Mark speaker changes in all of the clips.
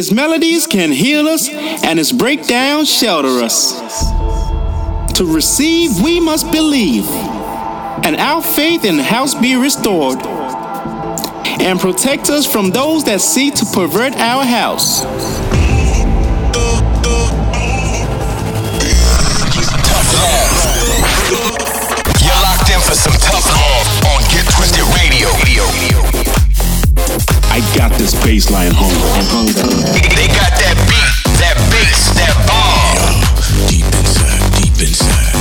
Speaker 1: Its melodies can heal us, and its breakdowns shelter us. To receive, we must believe, and our faith in the house be restored, and protect us from those that seek to pervert our house.
Speaker 2: You're locked in for some tough love on Get Twisted Radio.
Speaker 1: I got this baseline hunger and hunger.
Speaker 2: They got that beat, that bass, that bomb.
Speaker 3: Deep inside, deep inside.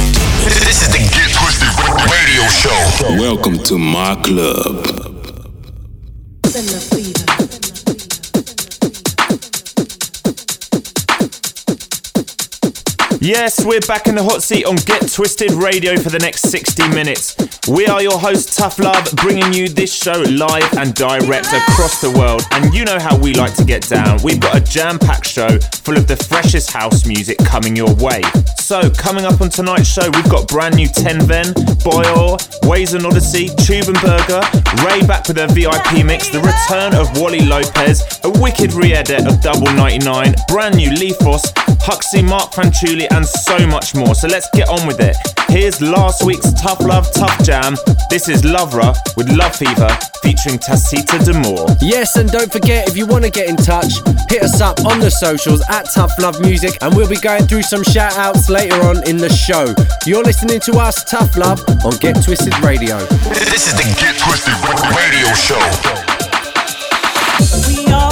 Speaker 2: This is the Get Twisted Radio Show.
Speaker 1: Welcome to my club.
Speaker 4: Yes, we're back in the hot seat on Get Twisted Radio for the next 60 minutes. We are your hosts, Tough Love, bringing you this show live and direct across the world. And you know how we like to get down. We've got a jam packed show full of the freshest house music coming your way. So, coming up on tonight's show, we've got brand new Tenven, Boyle, Ways and Odyssey, Tube and Berger, Ray back with a VIP mix, the return of Wally Lopez, a wicked re edit of Double 99, brand new Leafos, Huxley, Mark Fanciulli, and so much more. So let's get on with it. Here's last week's Tough Love Tough Jam. This is Lovra with Love Fever featuring Tacita Demore.
Speaker 5: Yes, and don't forget if you want to get in touch, hit us up on the socials at Tough Love Music, and we'll be going through some shout outs later on in the show. You're listening to us, Tough Love, on Get Twisted Radio.
Speaker 2: This is the Get Twisted Radio Show.
Speaker 6: We all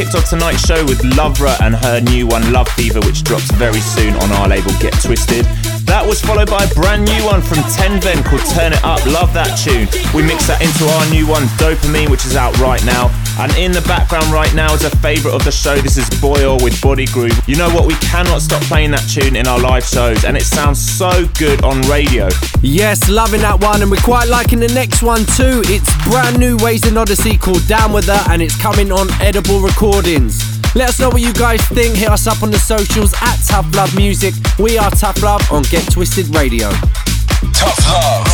Speaker 4: kicked off tonight's show with Lovra and her new one, Love Fever, which drops very soon on our label Get Twisted. That was followed by a brand new one from Tenven called Turn It Up. Love that tune. We mixed that into our new one, Dopamine, which is out right now. And in the background right now is a favourite of the show. This is Boyle with Body Groove. You know what? We cannot stop playing that tune in our live shows, and it sounds so good on radio.
Speaker 5: Yes, loving that one, and we're quite liking the next one too. It's brand new Ways and Odyssey called Down With Her, and it's coming on Edible Recordings. Let us know what you guys think. Hit us up on the socials at Tough Love Music. We are Tough Love on Get Twisted Radio.
Speaker 2: Tough love.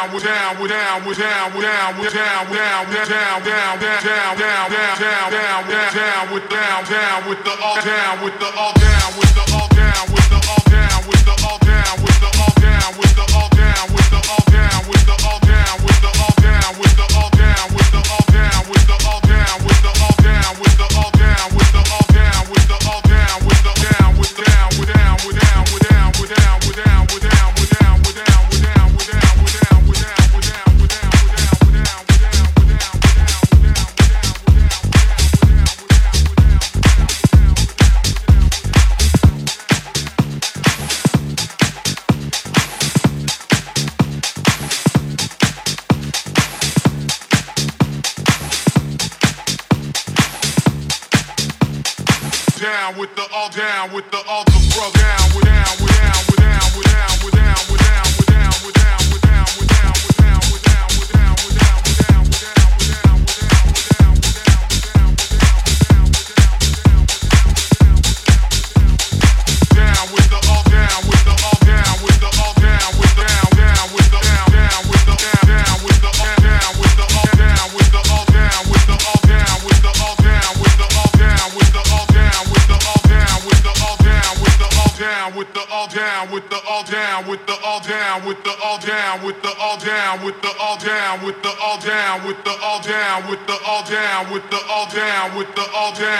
Speaker 7: Down with down with down with down with down with down with down down down down down down down down down down down with down down with the all down with the all down with the all down with the all down with the all down with the all down with the all down with the all down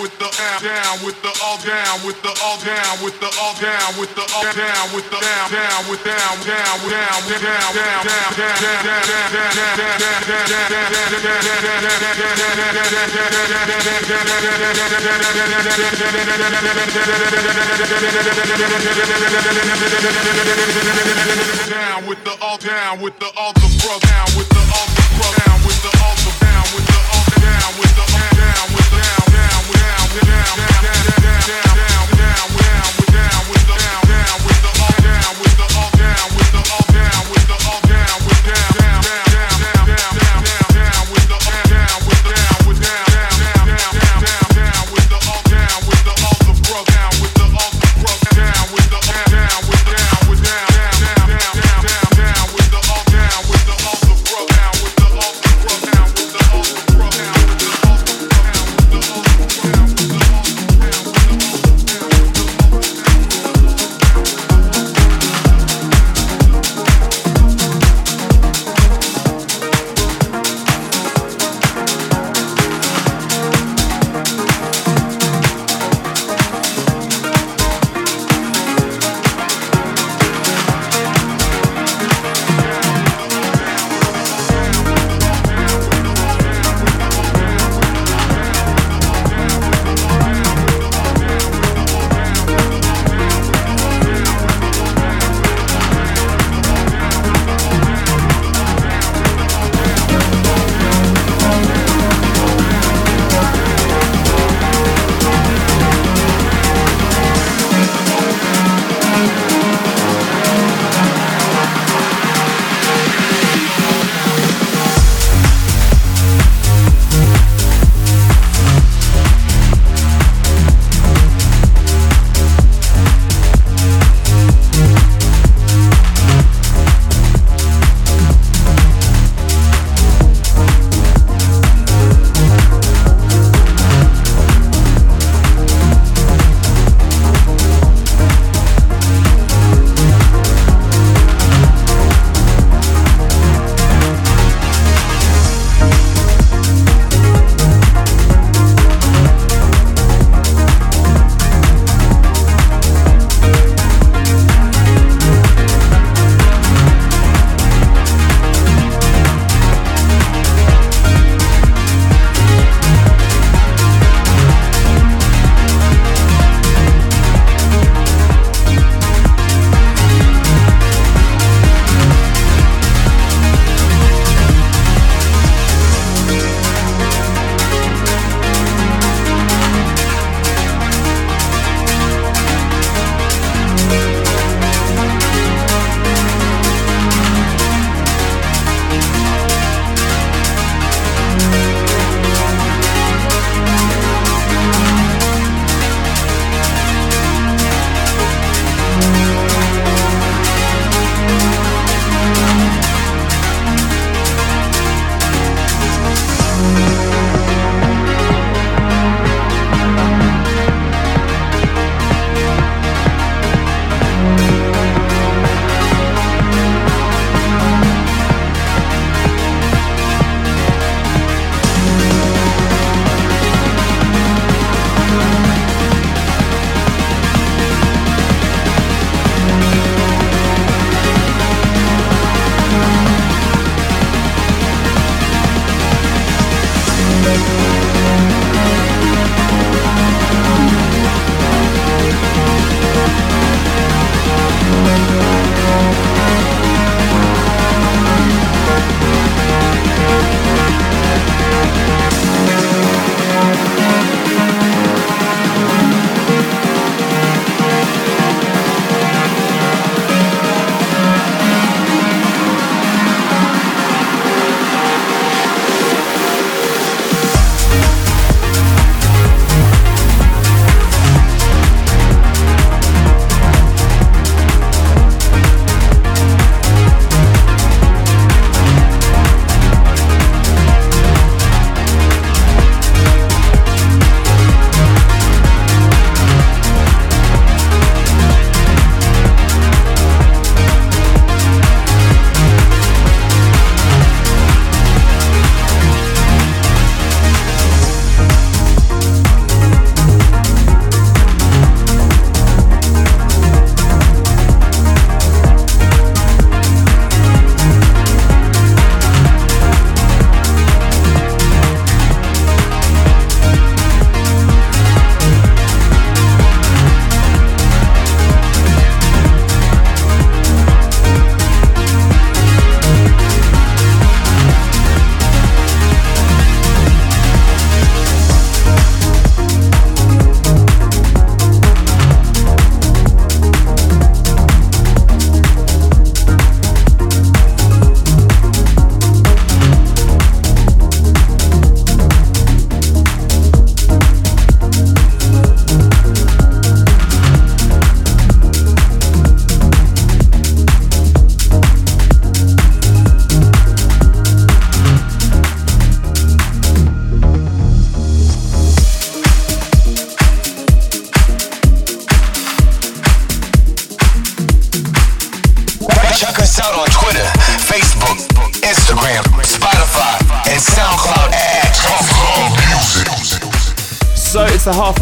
Speaker 7: with the out, down with the all down with the all down with the all down with the all down with the down down with down down with down down down down with the all down with the all the bro down with the all the bro down with the all down with the all down with the all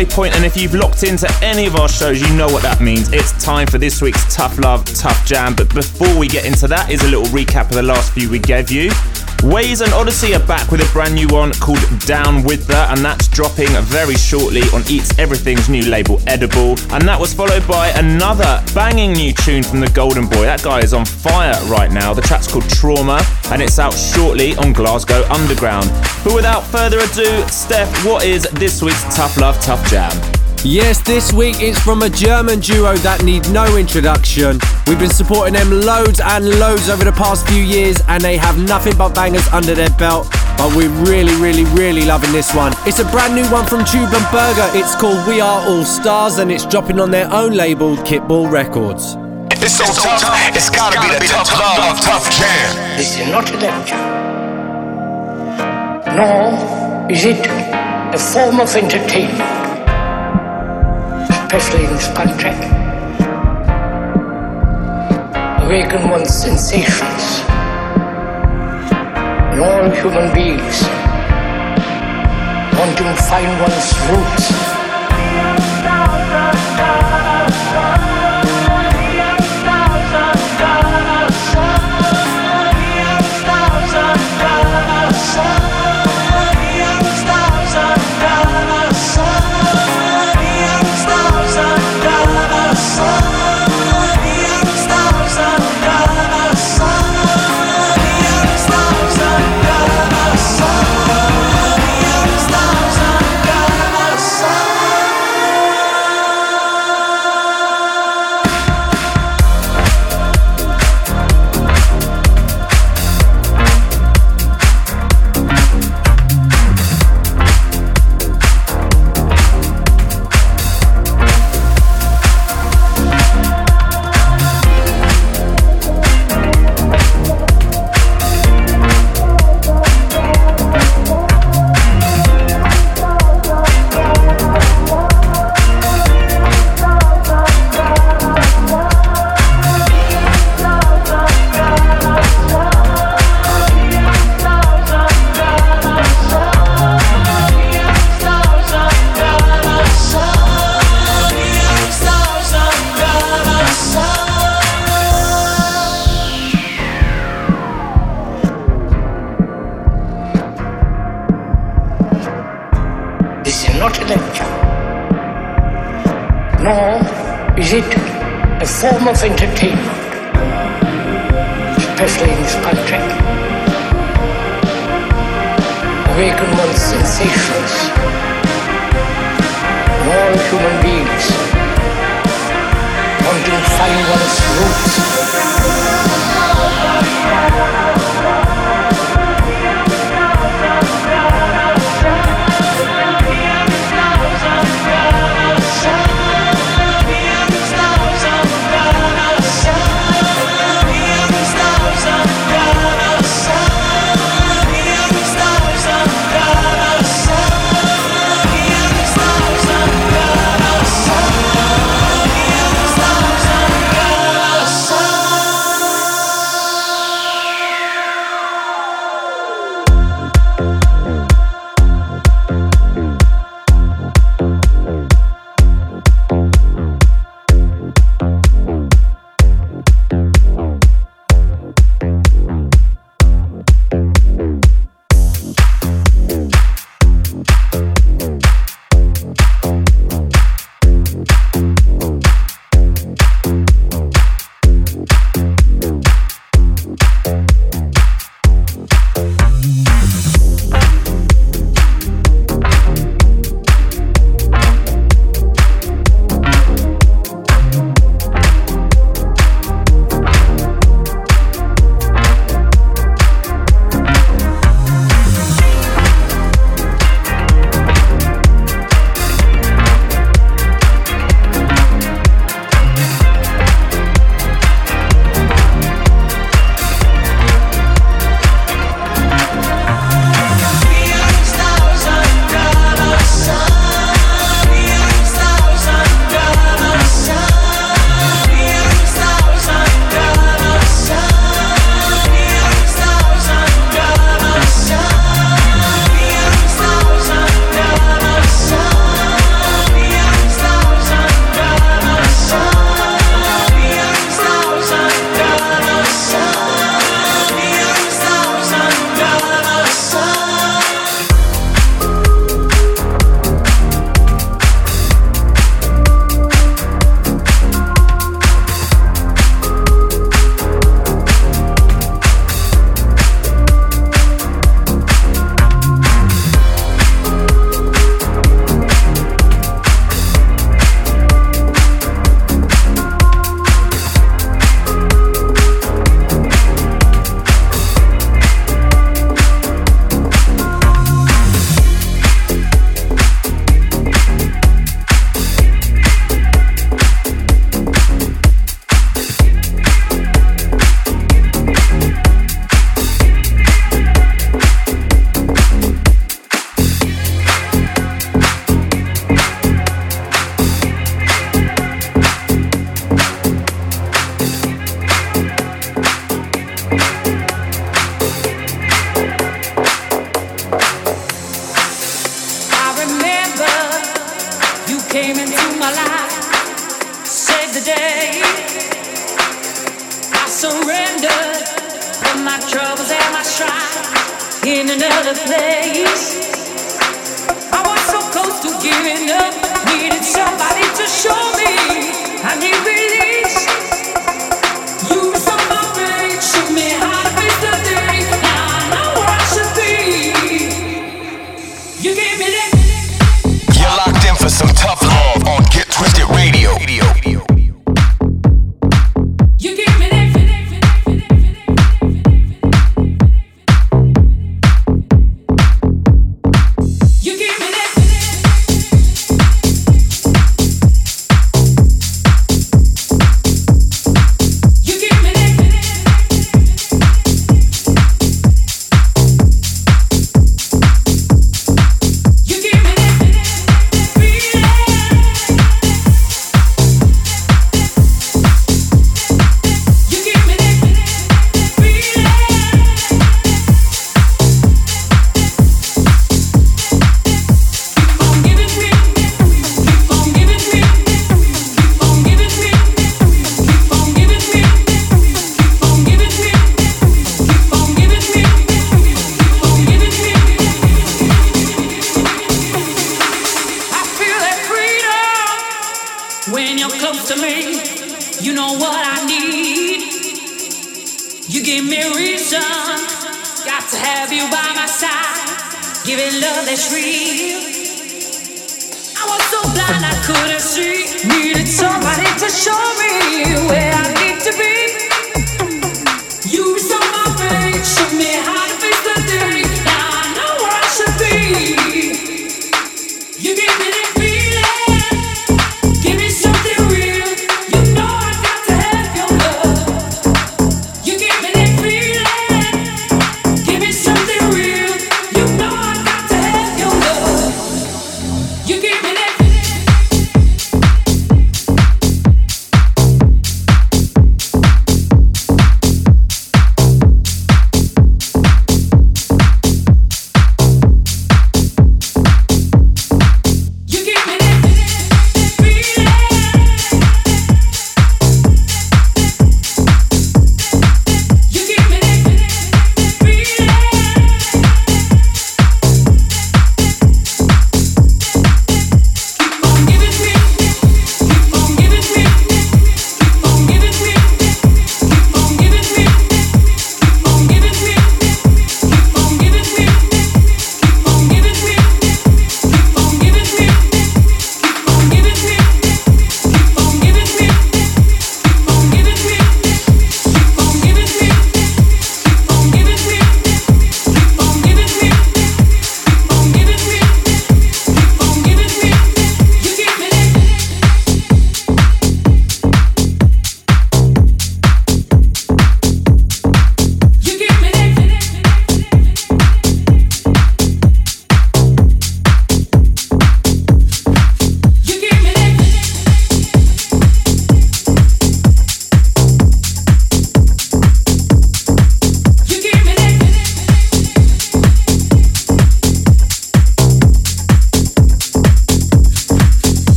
Speaker 4: it's the halfway point, and if you've locked into any of our shows, you know what that means. It's time for this week's Tough Love, Tough Jam. But before we get into that, is a little recap of the last few we gave you. Waze and Odyssey are back with a brand new one called Down With That, and that's dropping very shortly on Eats Everything's new label, Edible. And that was followed by another banging new tune from the Golden Boy. That guy is on fire right now. The track's called Trauma, and it's out shortly on Glasgow Underground. But without further ado, Steph, what is this week's Tough Love, Tough Jam?
Speaker 5: Yes, this week it's from a German duo that need no introduction. We've been supporting them loads and loads over the past few years, and they have nothing but bangers under their belt. But we're really, really, really loving this one. It's a brand new one from Tube and Berger. It's called We Are All Stars, and it's dropping on their own label, Kittball Records.
Speaker 2: It's so tough, it's gotta be the tough love, tough jam.
Speaker 8: This is not a lecture. Nor is it a form of entertainment, especially in spun track. Awaken one's sensations in all human beings, wanting to find one's roots.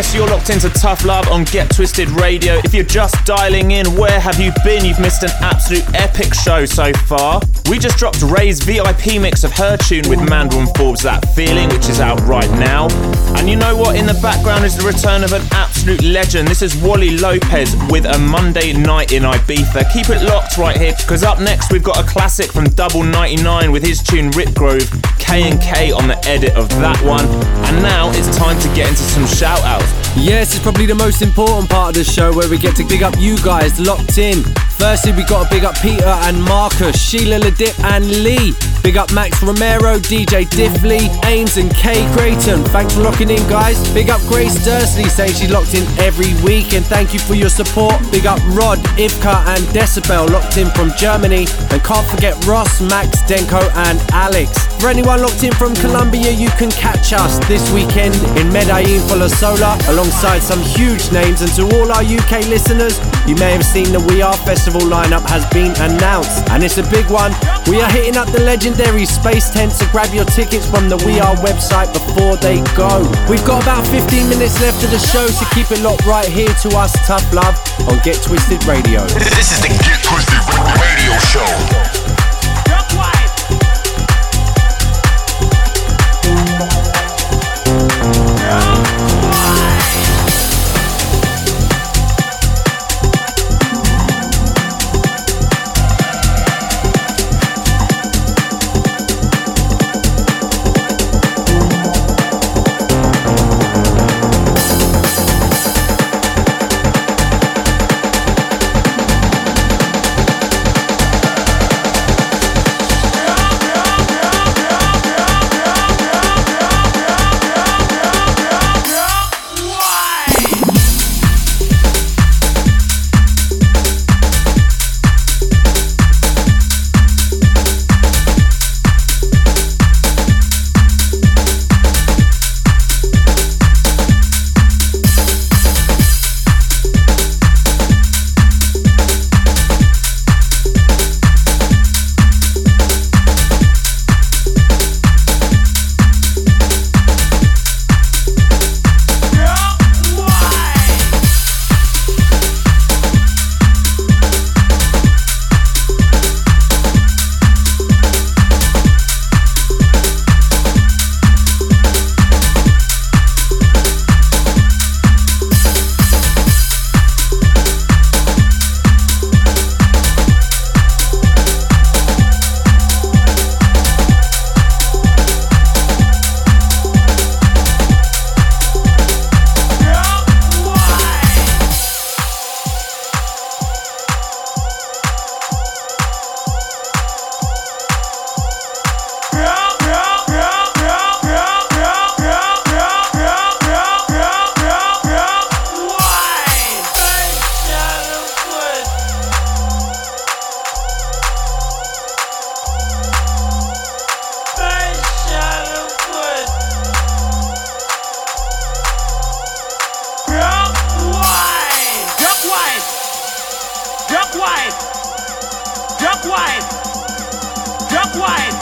Speaker 4: Yes, you're locked into Tough Love on Get Twisted Radio. If you're just dialing in, where have you been? You've missed an absolute epic show so far. We just dropped Ray's VIP mix of her tune with Mandel and Forbes, That Feeling, which is out right now. And you know what? In the background is the return of an absolute legend. This is Wally Lopez with a Monday night in Ibiza. Keep it locked right here, because up next we've got a classic from Double 99 with his tune Rip Groove, K and K on the edit of that one. And now it's time to get into some shout outs.
Speaker 5: Yes, it's probably the most important part of the show where we get to big up you guys locked in. Firstly, we got to big up Peter and Marcus, Sheila Ladip and Lee. Big up Max Romero, DJ Diffley, Ames and Kay Creighton. Thanks for locking in, guys. Big up Grace Dursley saying she's locked in every week and thank you for your support. Big up Rod, Ivka and Decibel locked in from Germany. And can't forget Ross, Max, Denko and Alex. For anyone locked in from Colombia, you can catch us this weekend in Medellin for La Sola alongside some huge names. And to all our UK listeners, you may have seen the We Are Festival lineup has been announced, and it's a big one. We are hitting up the legendary Space Tent, so grab your tickets from the We Are website before they go. We've got about 15 minutes left of the show, so keep it locked right here to us, Tough Love, on Get Twisted Radio.
Speaker 2: This is the Get Twisted Radio Show. Duck wide.
Speaker 4: Duck wide. Duck wide.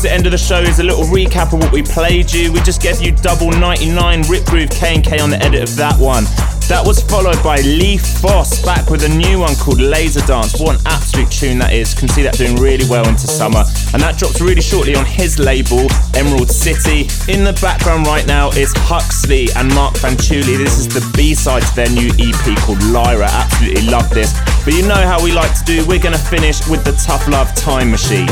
Speaker 4: Towards the end of the show, is a little recap of what we played you. We just gave you double 99 Rip Groove K&K on the edit of that one. That was followed by Leaf Foss back with a new one called Laser Dance. What an absolute tune that is. Can see that doing really well into summer. And that drops really shortly on his label, Emerald City. In the background right now is Huxley and Mark Fanciulli. This is the B-side to their new EP called Lyra. Absolutely love this. But you know how we like to do. We're going to finish with the Tough Love Time Machine.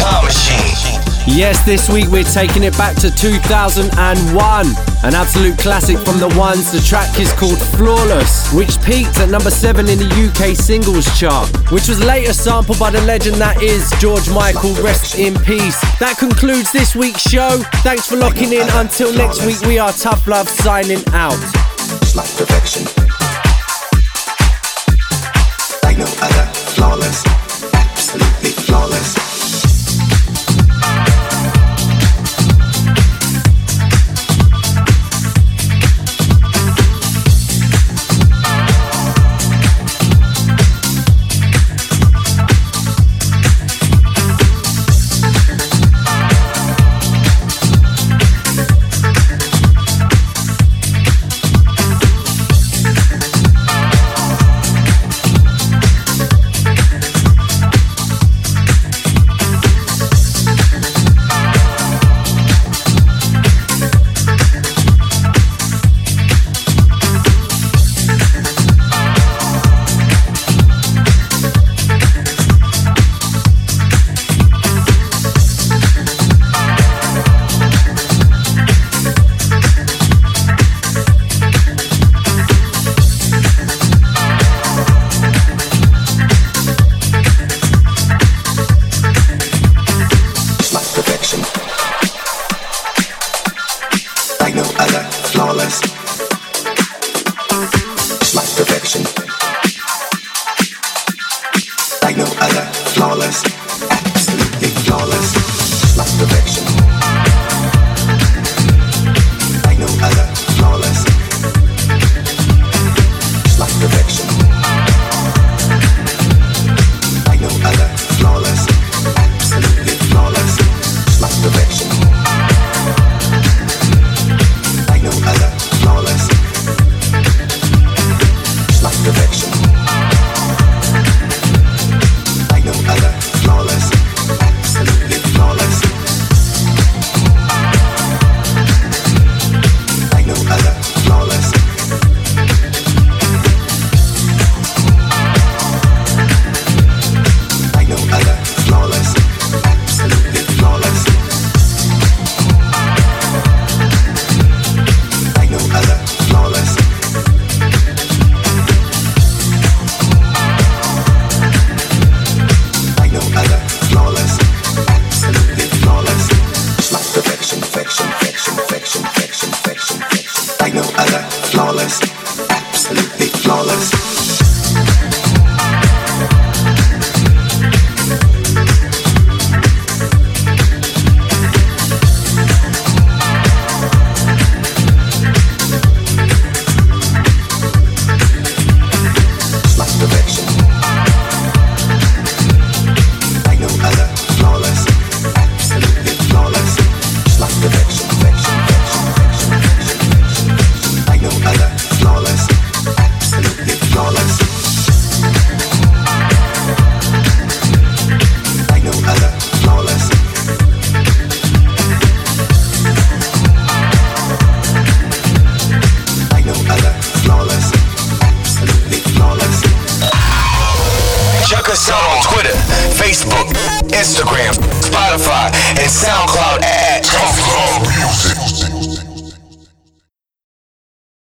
Speaker 2: Tough Love Time Machine.
Speaker 5: Yes, this week we're taking it back to 2001. An absolute classic from the ones. The track is called Flawless, which peaked at number 7 in the UK singles chart, which was later sampled by the legend that is George Michael. Rest in peace. That concludes this week's show. Thanks for locking in. Until next week, we are Tough Love signing out.
Speaker 9: like perfection. Like no other,